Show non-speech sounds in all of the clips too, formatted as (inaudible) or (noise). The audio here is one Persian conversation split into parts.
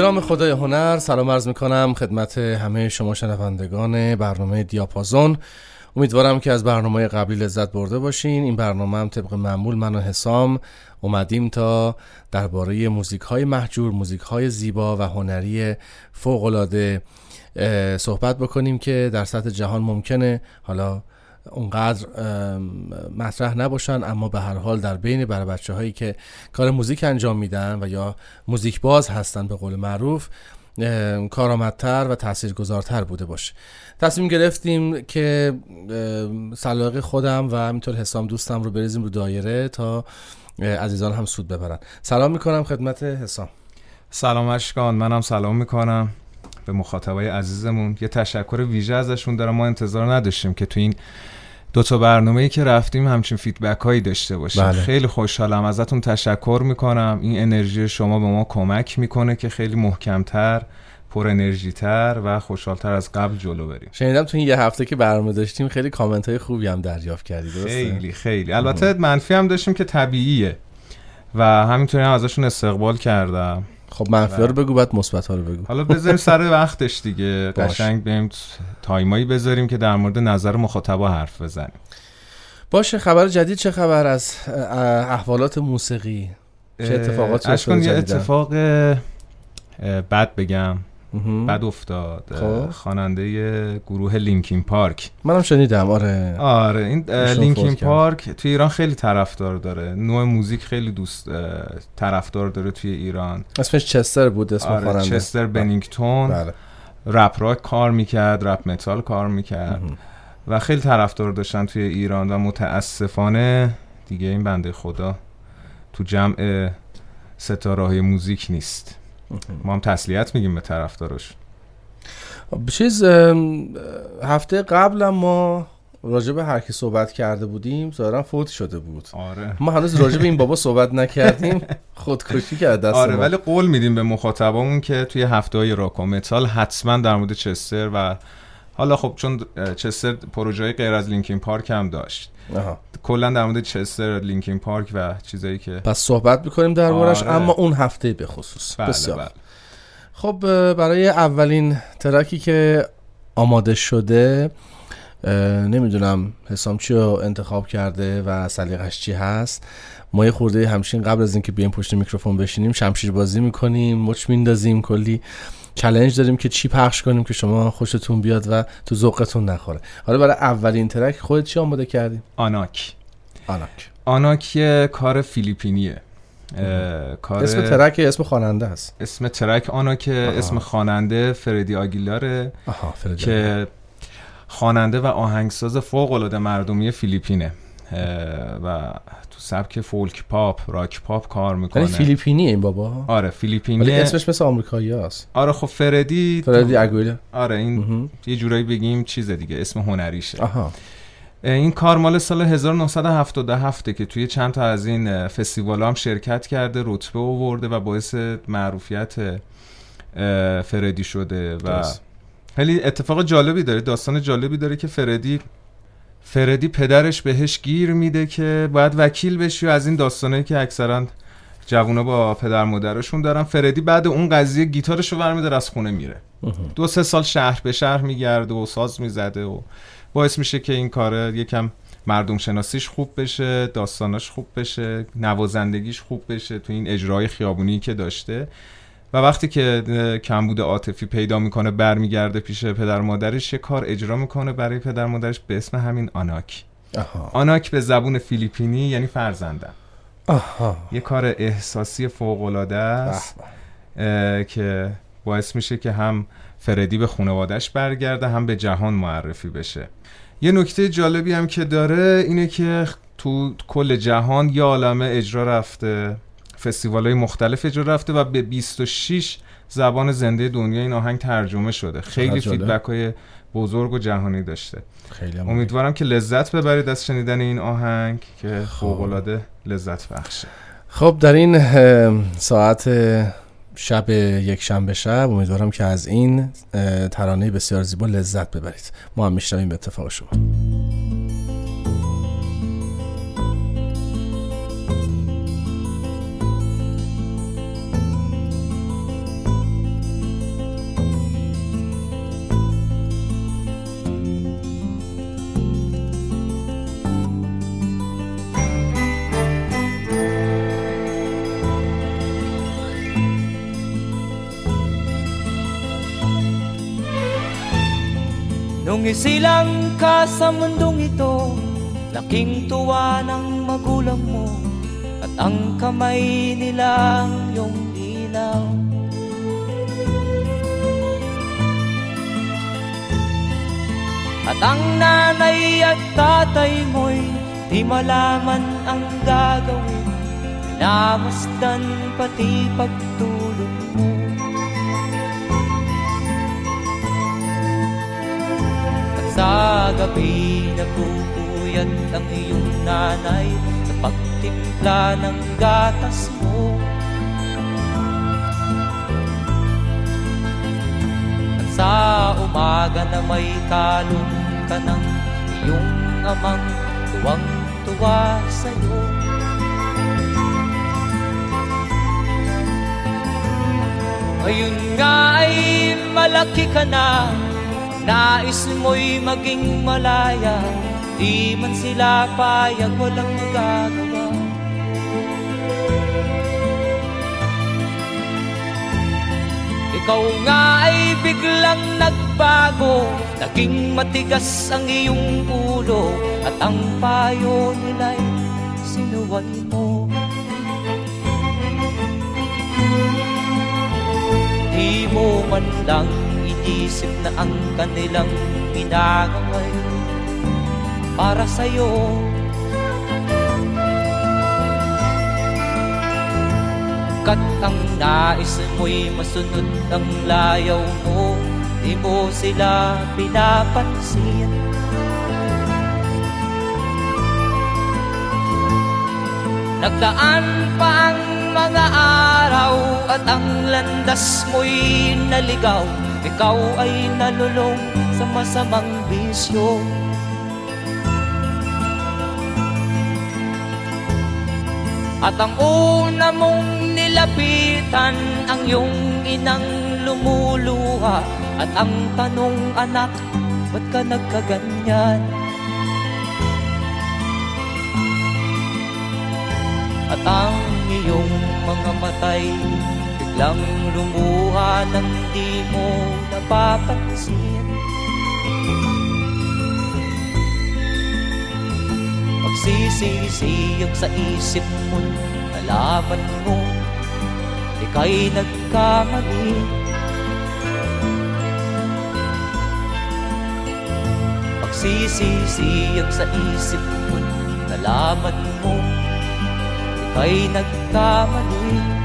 به نام خدای هنر سلام عرض می کنم خدمت همه شما شنوندگان برنامه دیاپازون. امیدوارم که از برنامه قبلی لذت برده باشین. این برنامه هم طبق معمول من و حسام اومدیم تا درباره موزیک های محجور موزیک های زیبا و هنری فوق العاده صحبت بکنیم که در سطح جهان ممکنه. حالا اونقدر مطرح نباشن اما به هر حال در بین برای بچه هایی که کار موزیک انجام میدن و یا موزیک باز هستن به قول معروف کارآمدتر و تاثیرگذارتر بوده باشه. تصمیم گرفتیم که سلاق خودم و همینطور حسام دوستم رو بریزیم رو دایره تا عزیزان هم سود ببرن. سلام می‌کنم خدمت حسام. سلام اشکان منم سلام می‌کنم به مخاطبای عزیزمون. یه تشکر ویژه ازشون دارم. ما انتظار نداشتیم که تو این دو تا برنامه‌ای که رفتیم همچین فیدبک هایی داشته باشیم. بله. خیلی خوشحالم. ازتون تشکر می‌کنم. این انرژی شما به ما کمک می‌کنه که خیلی محکمتر پر انرژی تر و خوشحالتر از قبل جلو بریم. شنیدم تو این یه هفته که برنامه داشتیم خیلی کامنت های خوبی هم دریافت کردید خیلی خیلی. البته منفی هم داشتیم که طبیعیه و همینطوری هم ازشون استقبال کردم. خب منفی رو بگو بعد مثبت ها رو بگو. حالا بذاریم سر وقتش دیگه. (laughs) قشنگ بریم time ایی بذاریم که در مورد نظر مخاطبا حرف بزنیم. باشه خبر جدید چه خبر؟ از احوالات موسیقی. چه اتفاقات چه یه اتفاق بد بگم. بد افتاد خب. خواننده گروه Linkin Park. منم شنیدم آره. آره این Linkin Park توی ایران خیلی طرفدار داره. نوع موزیک خیلی دوست طرفدار داره توی ایران. اسمش چستر بود اسم آره خواننده. چستر بنینگتون. بله. رپ راک کار می‌کرد رپ متال کار می‌کرد. و خیلی طرفدار داشتن توی ایران و متاسفانه دیگه این بنده خدا تو جمع ستاره موزیک نیست. ما هم تسلیت میگیم به طرفدارش چیز هفته قبل ما راجع به هر کی صحبت کرده بودیم ظاهرا فوت شده بود. آره. ما هنوز راجع به این بابا صحبت نکردیم. (laughs) خودکشی کرد دست آره ولی قول میدیم به مخاطبامون که توی هفته های راک و متال حتما در مورد چستر و حالا خب چون چستر پروژه غیر از Linkin Park هم داشت. کلا در مورد چستر Linkin Park و چیزایی که پس صحبت می‌کنیم دربارش آره. اما اون هفته به خصوص. بله بسیار. بله. خب برای اولین track ی که آماده شده نمی‌دونم حسام چی رو انتخاب کرده و سلیقش چی هست. ما یه خورده همیشه قبل از اینکه بیایم پشت میکروفون بشینیم شمشیر بازی می‌کنیم مچ میندازیم کلی. challenge داریم که چی پخش کنیم که شما خوشتون بیاد و تو ذوقتون نخوره. حالا برای اولین track خودت چی آماده کردی آناک. آناک. آناک یه کار فیلیپینیه. کار اسم track اسم خواننده است. اسم track آناک اسم خواننده فردی آگیلاره که خواننده و آهنگساز فوق العاده مردمی فیلیپینه. و سبک فولک پاپ راک پاپ کار می‌کنه. فیلیپینی این بابا. آره فیلیپینی ولی اسمش مثل آمریکایی هست آره خب فردی فردی اگویل. آره این یه جورایی بگیم چیز دیگه اسم هنریشه. آها. این کار مال سال 1977 که توی چند تا از این فستیوال هم شرکت کرده رتبه آورده و باعث معروفیت فردی شده و خیلی اتفاق جالبی داره داستان جالبی داره که فردی فردی پدرش بهش گیر میده که باید وکیل بشی و از این داستانه که اکثرا جوونا با پدر مادرشون دارن فردی بعد اون قضیه گیتارش رو برمیداره از خونه میره. دو سه سال شهر به شهر میگرده و ساز می‌زده و باعث میشه که این کار یکم مردم شناسیش خوب بشه داستاناش خوب بشه نوازندگیش خوب بشه تو این اجرای خیابونی که داشته. و وقتی که کمبود عاطفی پیدا می‌کنه برمیگرده پیش پدر مادرش یه کار اجرا می‌کنه برای پدر مادرش به اسم همین آناک. آها. آناک به زبون فیلیپینی یعنی فرزندم آها. یه کار احساسی فوق العاده است که باعث میشه که هم فردی به خانوادش برگرده هم به جهان معرفی بشه. یه نکته جالبی هم که داره اینه که تو کل جهان یه عالمه اجرا رفته. فستیوال های مختلف اجرا رفته و به 26 زبان زنده دنیا این آهنگ ترجمه شده. خیلی فیدبک های بزرگ و جهانی داشته. خیلی امیدوارم که لذت ببرید از شنیدن این آهنگ که خب. فوق لذت بخشه. خب در این ساعت شب یک شنبه شب امیدوارم که از این ترانه بسیار زیبا لذت ببرید. ما هم میشنویم به اتفاق شما. Nung isilang ka sa mundong ito Laking tuwa ng magulang mo At ang kamay nila yung ilaw At ang nanay at tatay mo'y Di malaman ang gagawin Namasdan pati pagtulog sa gabi nagpupuyat ang iyong nanay Sa pagtimpla ng gatas mo. At sa umaga na may kalong ka ng iyong amang tuwang-tuwa sa'yo. Ngayon nga ay malaki ka na Nais mo'y maging malaya Di man sila payag walang magagawa Ikaw nga ay biglang nagbago Naging matigas ang iyong ulo At ang payo nila'y sinuway mo. Di mo man lang inisip na ang kanilang ginagaway Para sa'yo. Kat ang nais mo'y masunod ang layaw mo Di mo sila pinapansin. Nagdaan pa ang mga araw At ang landas mo'y naligaw Ikaw ay nalulong sa masamang bisyo At ang una mong nilapitan Ang iyong inang lumuluha At ang tanong anak Ba't ka nagkaganyan? At ang iyong mga matay Biglang lumuha nang di mo napapansin. Magsisisiyag sa isip mo Nalaman mo. Ika'y nagkamali. Magsisisiyag sa isip mo Nalaman mo. Ika'y nagkamali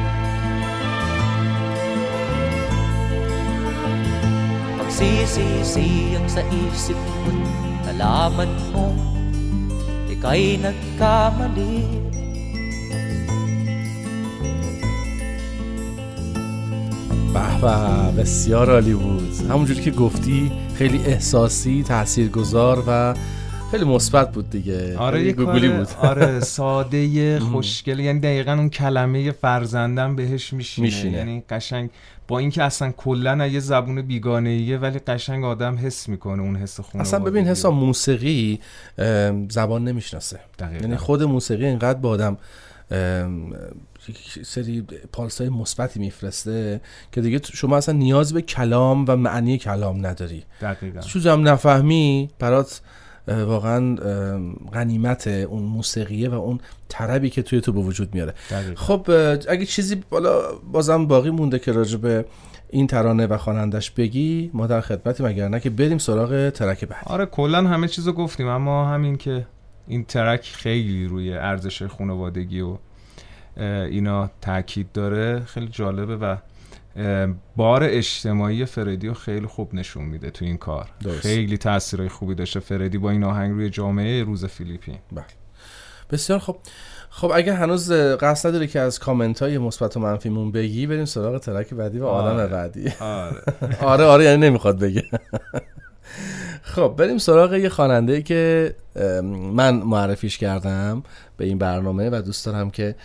Magsisisiyag sa isip mo Nalaman mo. Ika'y nagkamali. به به بسیار عالی بود. همونجوری که گفتی خیلی احساسی تاثیرگذار و خیلی مثبت بود دیگه. آره یه گوگلی بود. آره (laughs) ساده خوشگل. یعنی دقیقا اون کلمه فرزندم بهش میشینه. میشینه. یعنی قشنگ با اینکه اصلا کلا یه زبون بیگانه ولی قشنگ آدم حس می‌کنه اون حس خونه اصلا ببین حسا موسیقی زبان نمی‌شناسه. یعنی خود موسیقی اینقدر با آدم سری پالس های مثبتی میفرسته که دیگه شما اصلا نیاز به کلام و معنی کلام نداری. دقیقا. چیزم نفهمی برات واقعا غنیمت اون موسیقیه و اون طربی که توی تو به وجود میاره دقیقاً. خب اگه چیزی بالا بازم باقی مونده که راجع به این ترانه و خوانندش بگی ما در خدمتی مگر نه که بریم سراغ ترک بعدی آره کلا همه چیزو گفتیم اما همین که این ترک خیلی روی ارزش خانوادگی و اینا تاکید داره خیلی جالبه و بار اجتماعی فردی رو خیلی خوب نشون میده تو این کار. درست. خیلی تاثیرهای خوبی داشته. فردی با این آهنگ روی جامعه روز فیلیپین. بله. بسیار خب خب اگه هنوز قصد نداری که از کامنت های مثبت و منفیمون بگی بریم سراغ ترک بعدی و آدم آره. بعدی. آره. (laughs) آره آره یعنی نمی‌خواد بگه. (laughs) خب بریم سراغ یه خواننده که من معرفیش کردم به این برنامه و دوست دارم که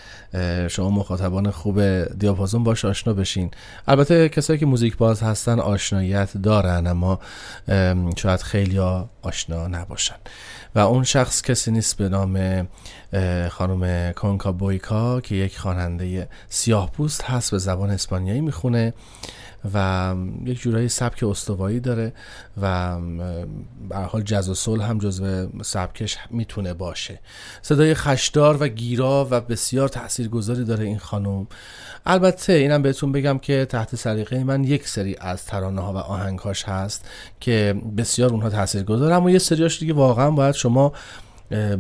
شما مخاطبان خوب دیاپازون باش آشنا بشین. البته کسایی که موزیک باز هستن آشناییت دارن اما شاید خیلی آشنا نباشن. و اون شخص کسی نیست به نام خانم کونکا بویکا که یک خواننده سیاه پوست هست به زبان اسپانیایی می‌خونه. و یک جورایی سبک استوایی داره و به حال جز و سول هم جزو سبکش می‌تونه باشه. صدای خشدار و گیرا و بسیار تاثیرگذاری داره این خانم. البته اینم بهتون بگم که تحت سلیقه من یک سری از ترانه ها و آهنگهاش هست که بسیار اونها تاثیرگذار اما یه سریاش دیگه واقعا باید شما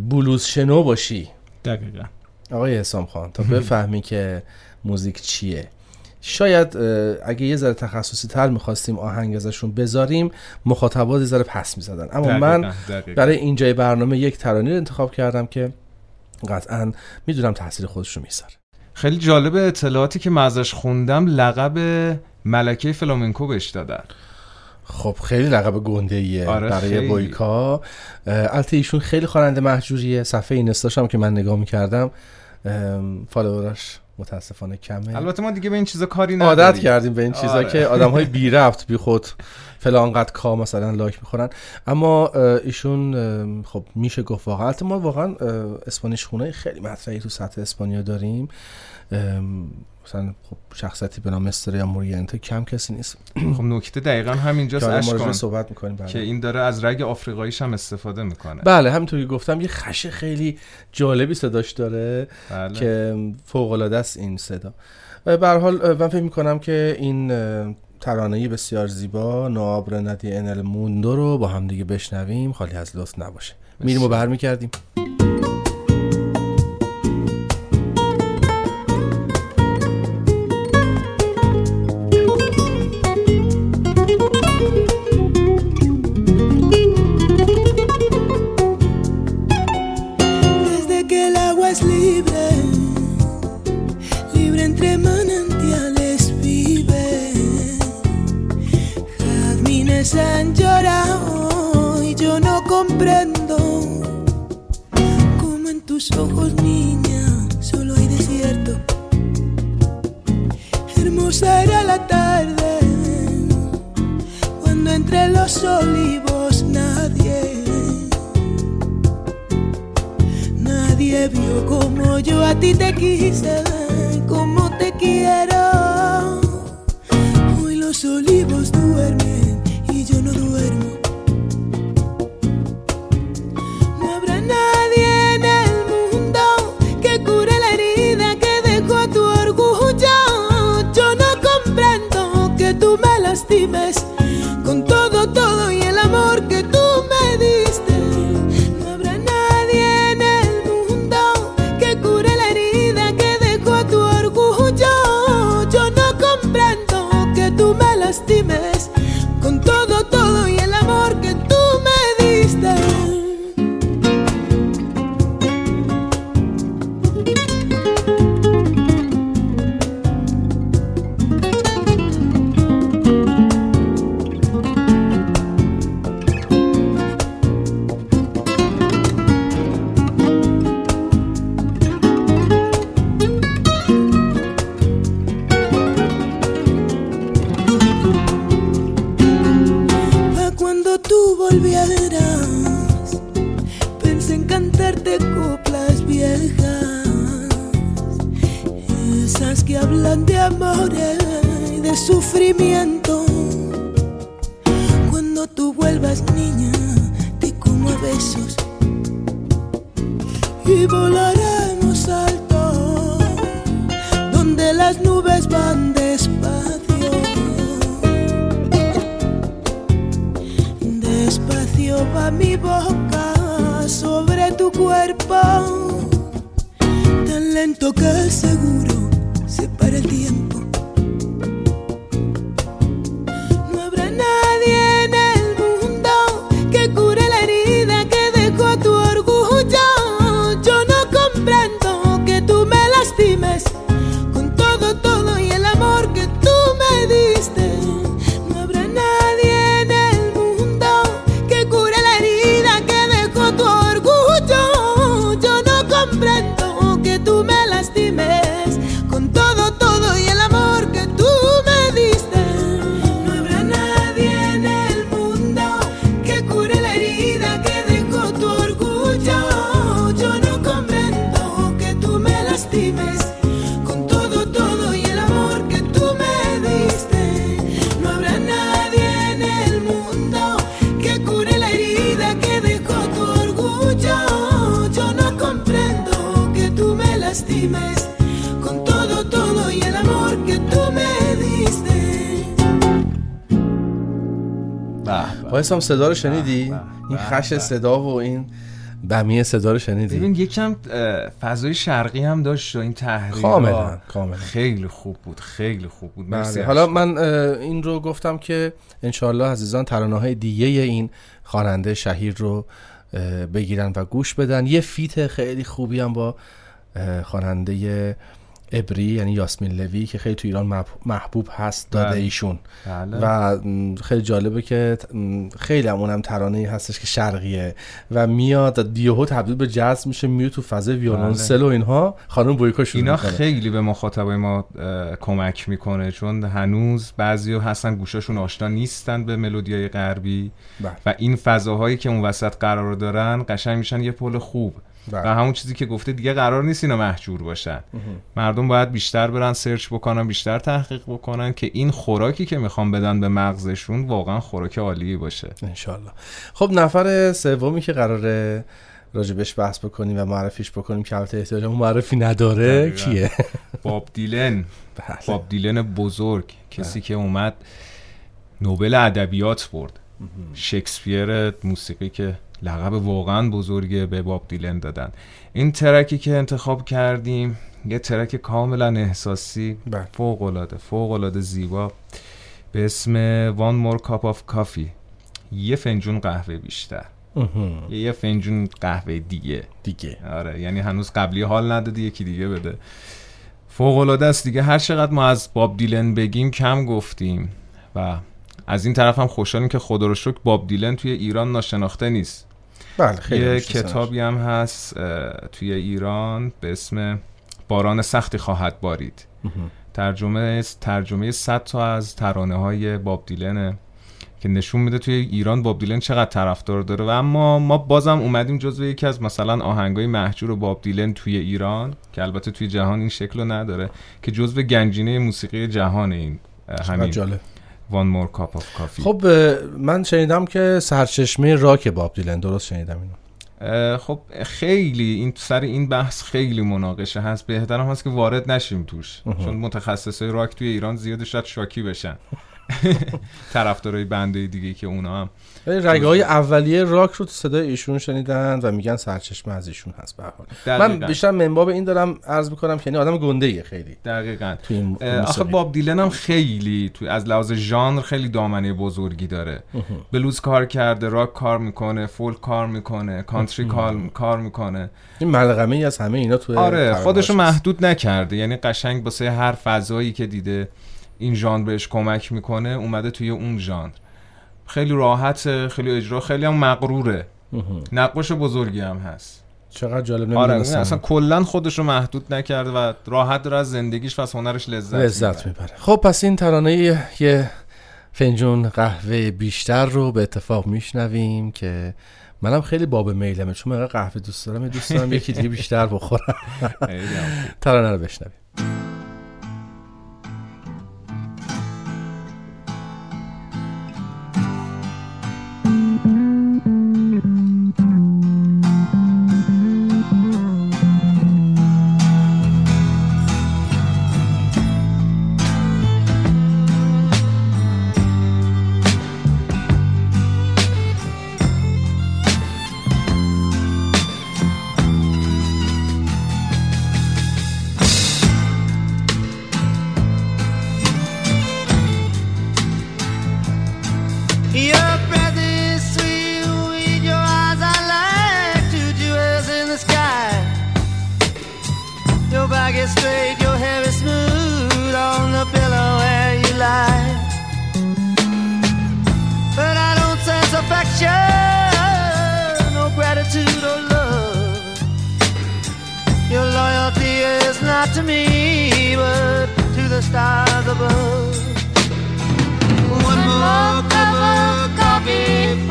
بلوز شنو باشی. دقیقا. آقای حسام خان تا بفهمی که موزیک چیه. شاید اگه یه ذره تخصصی تر می‌خواستیم آهنگ ازشون بذاریم مخاطبات یه ذره پس می‌زدن. اما من برای اینجای برنامه یک ترانی رو انتخاب کردم که قطعا می‌دونم تاثیر خودش رو می‌ذاره. خیلی جالب اطلاعاتی که مزش خوندم لقب ملکه فلامنکو بهش دادن. خب خیلی لقب گنده ایه آره برای خیلی. بویکا. البته ایشون خیلی خواننده محجوریه. صفحه اینستاش هم که من نگاه می‌کردم فالووراش متاسفانه کمه. البته ما دیگه به این چیزا کاری نداریم. عادت کردیم به این چیزا آره. که آدم های بی رفت بی خود فلان قد کا مثلا لایک می‌خورن. اما ایشون خب میشه گفت واقعا. ما واقعا اسپانیش خونه خیلی مطرحی تو سطح اسپانیا داریم. مثلا خب شخصیتی به نام استریا مورینته کم کسی نیست. (clears throat) خب نکته دقیقا همینجاست اشکان صحبت می‌کنیم بله. که این داره از رگ آفریقاییش هم استفاده می‌کنه. بله همینطوری گفتم یه خش خیلی جالبی صداش داره بله. که فوق العاده است این صدا. به حال من فکر می‌کنم که این ترانه بسیار زیبا نواب ندی انل موندو رو با هم دیگه بشنویم خالی از لطف نباشه. میریم و برمیگردیم. A ti te quise, como te quiero. Hoy los olivos duermen 里面。هم صدا رو شنیدی؟ این خش صدا و این بمیه صدا رو شنیدی؟ ببین یکم فضای شرقی هم داشت این تحریر کاملا کاملا. خیلی خوب بود خیلی خوب بود. بله. حالا من این رو گفتم که انشالله عزیزان ترانه های دیگه این خواننده شهیر رو بگیرن و گوش بدن. یه فیت خیلی خوبی هم با خواننده ابری یعنی یاسمین لوی که خیلی تو ایران محبوب هست داده بله. ایشون بله. و خیلی جالبه که خیلی هم اونم ترانه هستش که شرقیه و میاد دیوهو تبدیل به جاز میشه میاد تو فضای ویولونسل بله. و اینها خانم بویکا شروع اینا خیلی به مخاطبای ما کمک می‌کنه چون هنوز بعضی هستن گوشاشون آشنا نیستن به ملودیای غربی بله. و این فضاهایی که اون وسط قرار دارن قشنگ میشن یه پل خوب بله. و همون چیزی که گفته دیگه قرار نیست اینا محجور باشن. مردم باید بیشتر برن سرچ بکنن بیشتر تحقیق بکنن که این خوراکی که می‌خوان بدن به مغزشون واقعا خوراک عالی باشه. انشالله. خب نفر سومی که قراره راجبش بحث بکنیم و معرفیش بکنیم که البته احتیاج معرفی نداره کیه؟ باب دیلن. بله. باب دیلن بزرگ کسی بله. که اومد نوبل ادبیات برد. شکسپیر موسیقی که لقب واقعا بزرگه به باب دیلن دادن. این ترکی که انتخاب کردیم یه ترک کاملا احساسی بله. فوق العاده فوق العاده زیبا. به اسم One More Cup of Coffee. یه فنجون قهوه بیشتر. یه فنجون قهوه دیگه. دیگه. آره یعنی هنوز قبلی حال ندادی یکی دیگه بده. فوق العاده است دیگه. هر چقدر ما از باب دیلن بگیم کم گفتیم. و از این طرف هم خوشحالیم که خدا رو شکر باب دیلن توی ایران ناشناخته نیست. بله خیلی یه کتابی هم هست توی ایران به اسم باران سختی خواهد بارید. ترجمه ترجمه 100 تا از ترانه های باب دیلنه که نشون میده توی ایران باب دیلن چقدر طرفدار داره. و اما ما بازم اومدیم جزو یکی از مثلا آهنگای محجور باب دیلن توی ایران که البته توی جهان این شکل رو نداره که جزو گنجینه موسیقی جهان این همین. جالب. One more cup of coffee. خب من شنیدم که سرچشمه راک باب دیلن. درست شنیدم اینو؟ خب خیلی این سر این بحث خیلی مناقشه. هست بهترم هست که وارد نشیم توش. چون متخصصای راک توی ایران زیاد شاید شاکی بشن. (laughs) طرفدارای بنده دیگه که اونا هم رگه های اولیه راک رو تو صدای ایشون شنیدن و میگن سرچشمه از ایشون هست به من بیشتر منباب این دارم عرض می‌کنم که یعنی آدم گنده ایه خیلی. دقیقاً. آخه باب دیلن هم خیلی تو از لحاظ ژانر خیلی دامنه بزرگی داره. بلوز کار کرده راک کار می‌کنه فولک کار می‌کنه کانتری کار می‌کنه. این ملغمه ای از همه اینا تو آره خودشو محدود نکرده. یعنی قشنگ واسه هر فضایی که دیده این ژانر بهش کمک می‌کنه اومده توی اون ژانر. خیلی راحت خیلی اجرا خیلی هم مقروره نقاش بزرگی هم هست. چقدر جالب آره اصلا کلا خودش رو محدود نکرده و راحت داره از زندگیش و از هنرش لذت, لذت می‌بره. خب پس این ترانه یه فنجون قهوه بیشتر رو به اتفاق میشنویم که منم خیلی باب میلمه چون من قهوه دوست دارم دوست دارم یکی دیگه بیشتر بخورم. (laughs) ترانه رو بشنویم. not to me, but to the stars above. One more cup of coffee.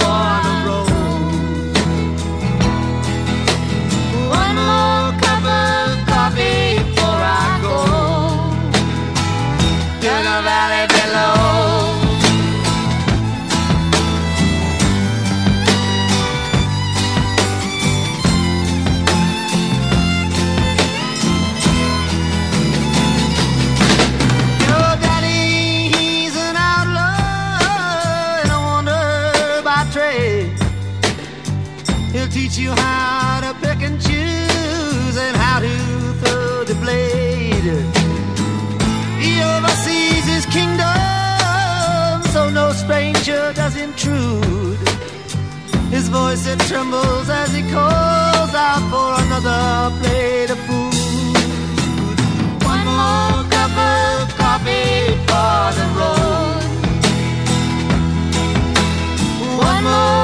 You how to pick and choose and how to throw the blade. He oversees his kingdom, so no stranger does intrude. His voice it trembles as he calls out for another plate of food. One more cup of coffee for the road. One more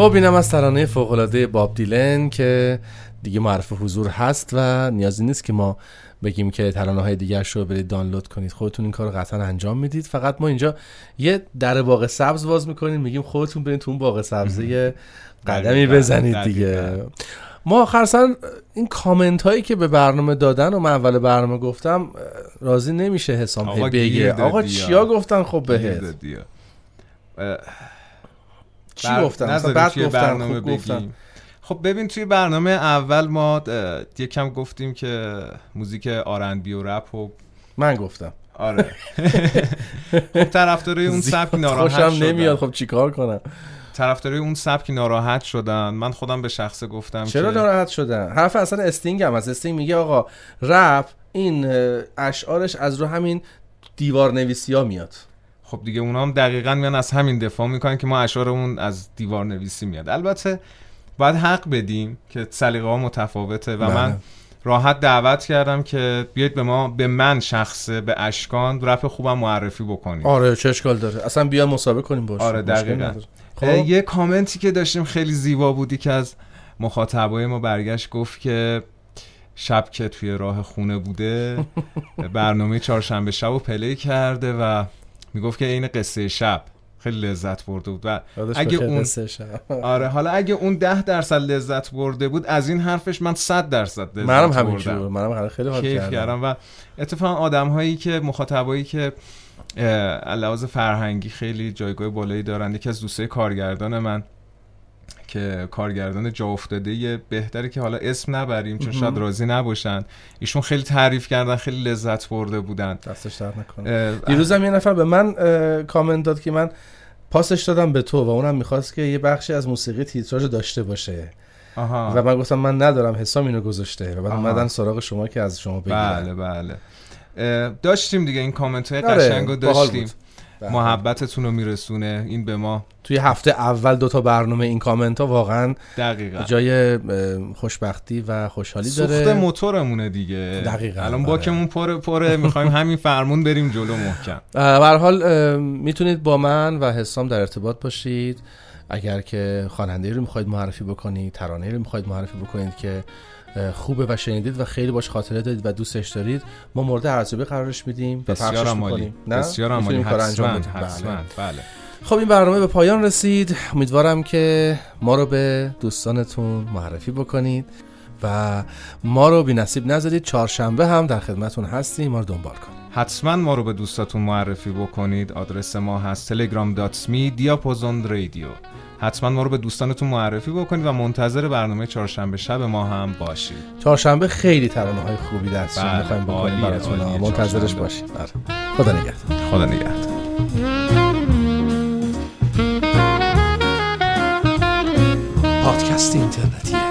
خب اینم از ترانه فوق‌العاده باب دیلن که دیگه معرف حضور هست و نیازی نیست که ما بگیم که ترانه های دیگر رو برید دانلود کنید. خودتون این کار رو قطعا انجام می‌دید. فقط ما اینجا یه در باغ سبز باز می‌کنیم میگیم خودتون برید تو اون باغ سبزه قدمی بزنید دیگه. ما آخرسن این کامنت هایی که به برنامه دادن و من اول برنامه گفتم راضی نمیشه حسام بگه. آقا یا. چیا گفتن؟ خب بهت. چی بر- نذاریم بعد برنامه خوب بگیم. خب ببین توی برنامه اول ما اه، یکم گفتیم که موزیک R&B و رپ و من گفتم. آره. (laughs) خب طرفدارای اون سبک ناراحت خوشم شدن. نمیاد. خب چیکار کنم؟ طرفدارای اون سبک ناراحت شدن. من خودم به شخصه گفتم چرا که ناراحت شدن؟ حرف اصلا استینگ هم از استینگ میگه آقا رپ این اشعارش از رو همین دیوار نویسی ها میاد. خب دیگه اونا هم دقیقا میان از همین دفاع می‌کنن که ما اشعارمون از دیوار نویسی میاد. البته باید حق بدیم که سلیقه ها متفاوته و بله. من راحت دعوت کردم که بیاید به ما به من شخصه به اشکان رپ خوبم معرفی بکنیم آره چه اشکال داره؟ اصلا بیا مسابقه کنیم باش آره، دقیقاً. خب. یه کامنتی که داشتیم خیلی زیبا بودی که از مخاطبای ما برگشت گفت که شب که توی راه خونه بوده (laughs) برنامه چهارشنبه شب رو پلی کرده و می‌گفت که این قصه شب خیلی لذت برده بود و اگه اون. آره حالا اگه اون ده درصد لذت برده بود از این حرفش من صد درصد لذت منم همینجور منم خیلی حال کیف کردم کردم و اتفاقا آدم هایی که مخاطبایی که لحاظ فرهنگی خیلی جایگاه بالایی دارن یکی از دوستای کارگردان من که کارگردان جا افتاده یه بهتره که حالا اسم نبریم چون شاید راضی نباشن. ایشون خیلی تعریف کردن خیلی لذت برده بودن. دستش درد نکنه. دیروزم یه نفر به من کامنت داد که من پاسش دادم به تو و اونم می‌خواست که یه بخشی از موسیقی تیتراژ داشته باشه. آها. و من گفتم من ندارم حسام اینو گذاشته. و بعد. اومدن سراغ شما که از شما بگیرن. بله بله. داشتیم دیگه این کامنت های آره، قشنگ رو باحال داشتیم. محبتتون رو میرسونه. این به ما توی هفته اول دو تا برنامه این کامنت ها واقعا دقیقا. جای خوشبختی و خوشحالی سوخت داره موتورمونه دیگه. دقیقاً، الان آره. باکمون پره پره. می‌خوایم همین فرمون بریم جلو محکم. به حال می‌تونید با من و حسام در ارتباط باشید. اگر که خواننده رو می‌خواید معرفی بکنید ترانه رو می‌خواید معرفی بکنید که خوبه و شنیدید و خیلی باش خاطره دارید و دوستش دارید ما مورد ارزیابی قرارش میدیم بسیار عالی. نه؟ بسیار عالی. حتما بله. حتما. بله. خب این برنامه به پایان رسید. امیدوارم که ما رو به دوستانتون معرفی بکنید و ما رو بی نصیب نذارید. چهارشنبه هم در خدمتون هستیم. ما رو دنبال کنید. حتما ما رو به دوستاتون معرفی بکنید. آدرس ما هست telegram.me دیاپوزون رادیو حتما ما رو به دوستانتون معرفی بکنید و منتظر برنامه چهارشنبه شب ما هم باشید. چهارشنبه خیلی ترانه های خوبی بله، می‌خوایم بکنیم براتون. منتظرش باشید. بله. خدا نگهدار. خدا نگهدار. پادکست اینترنتی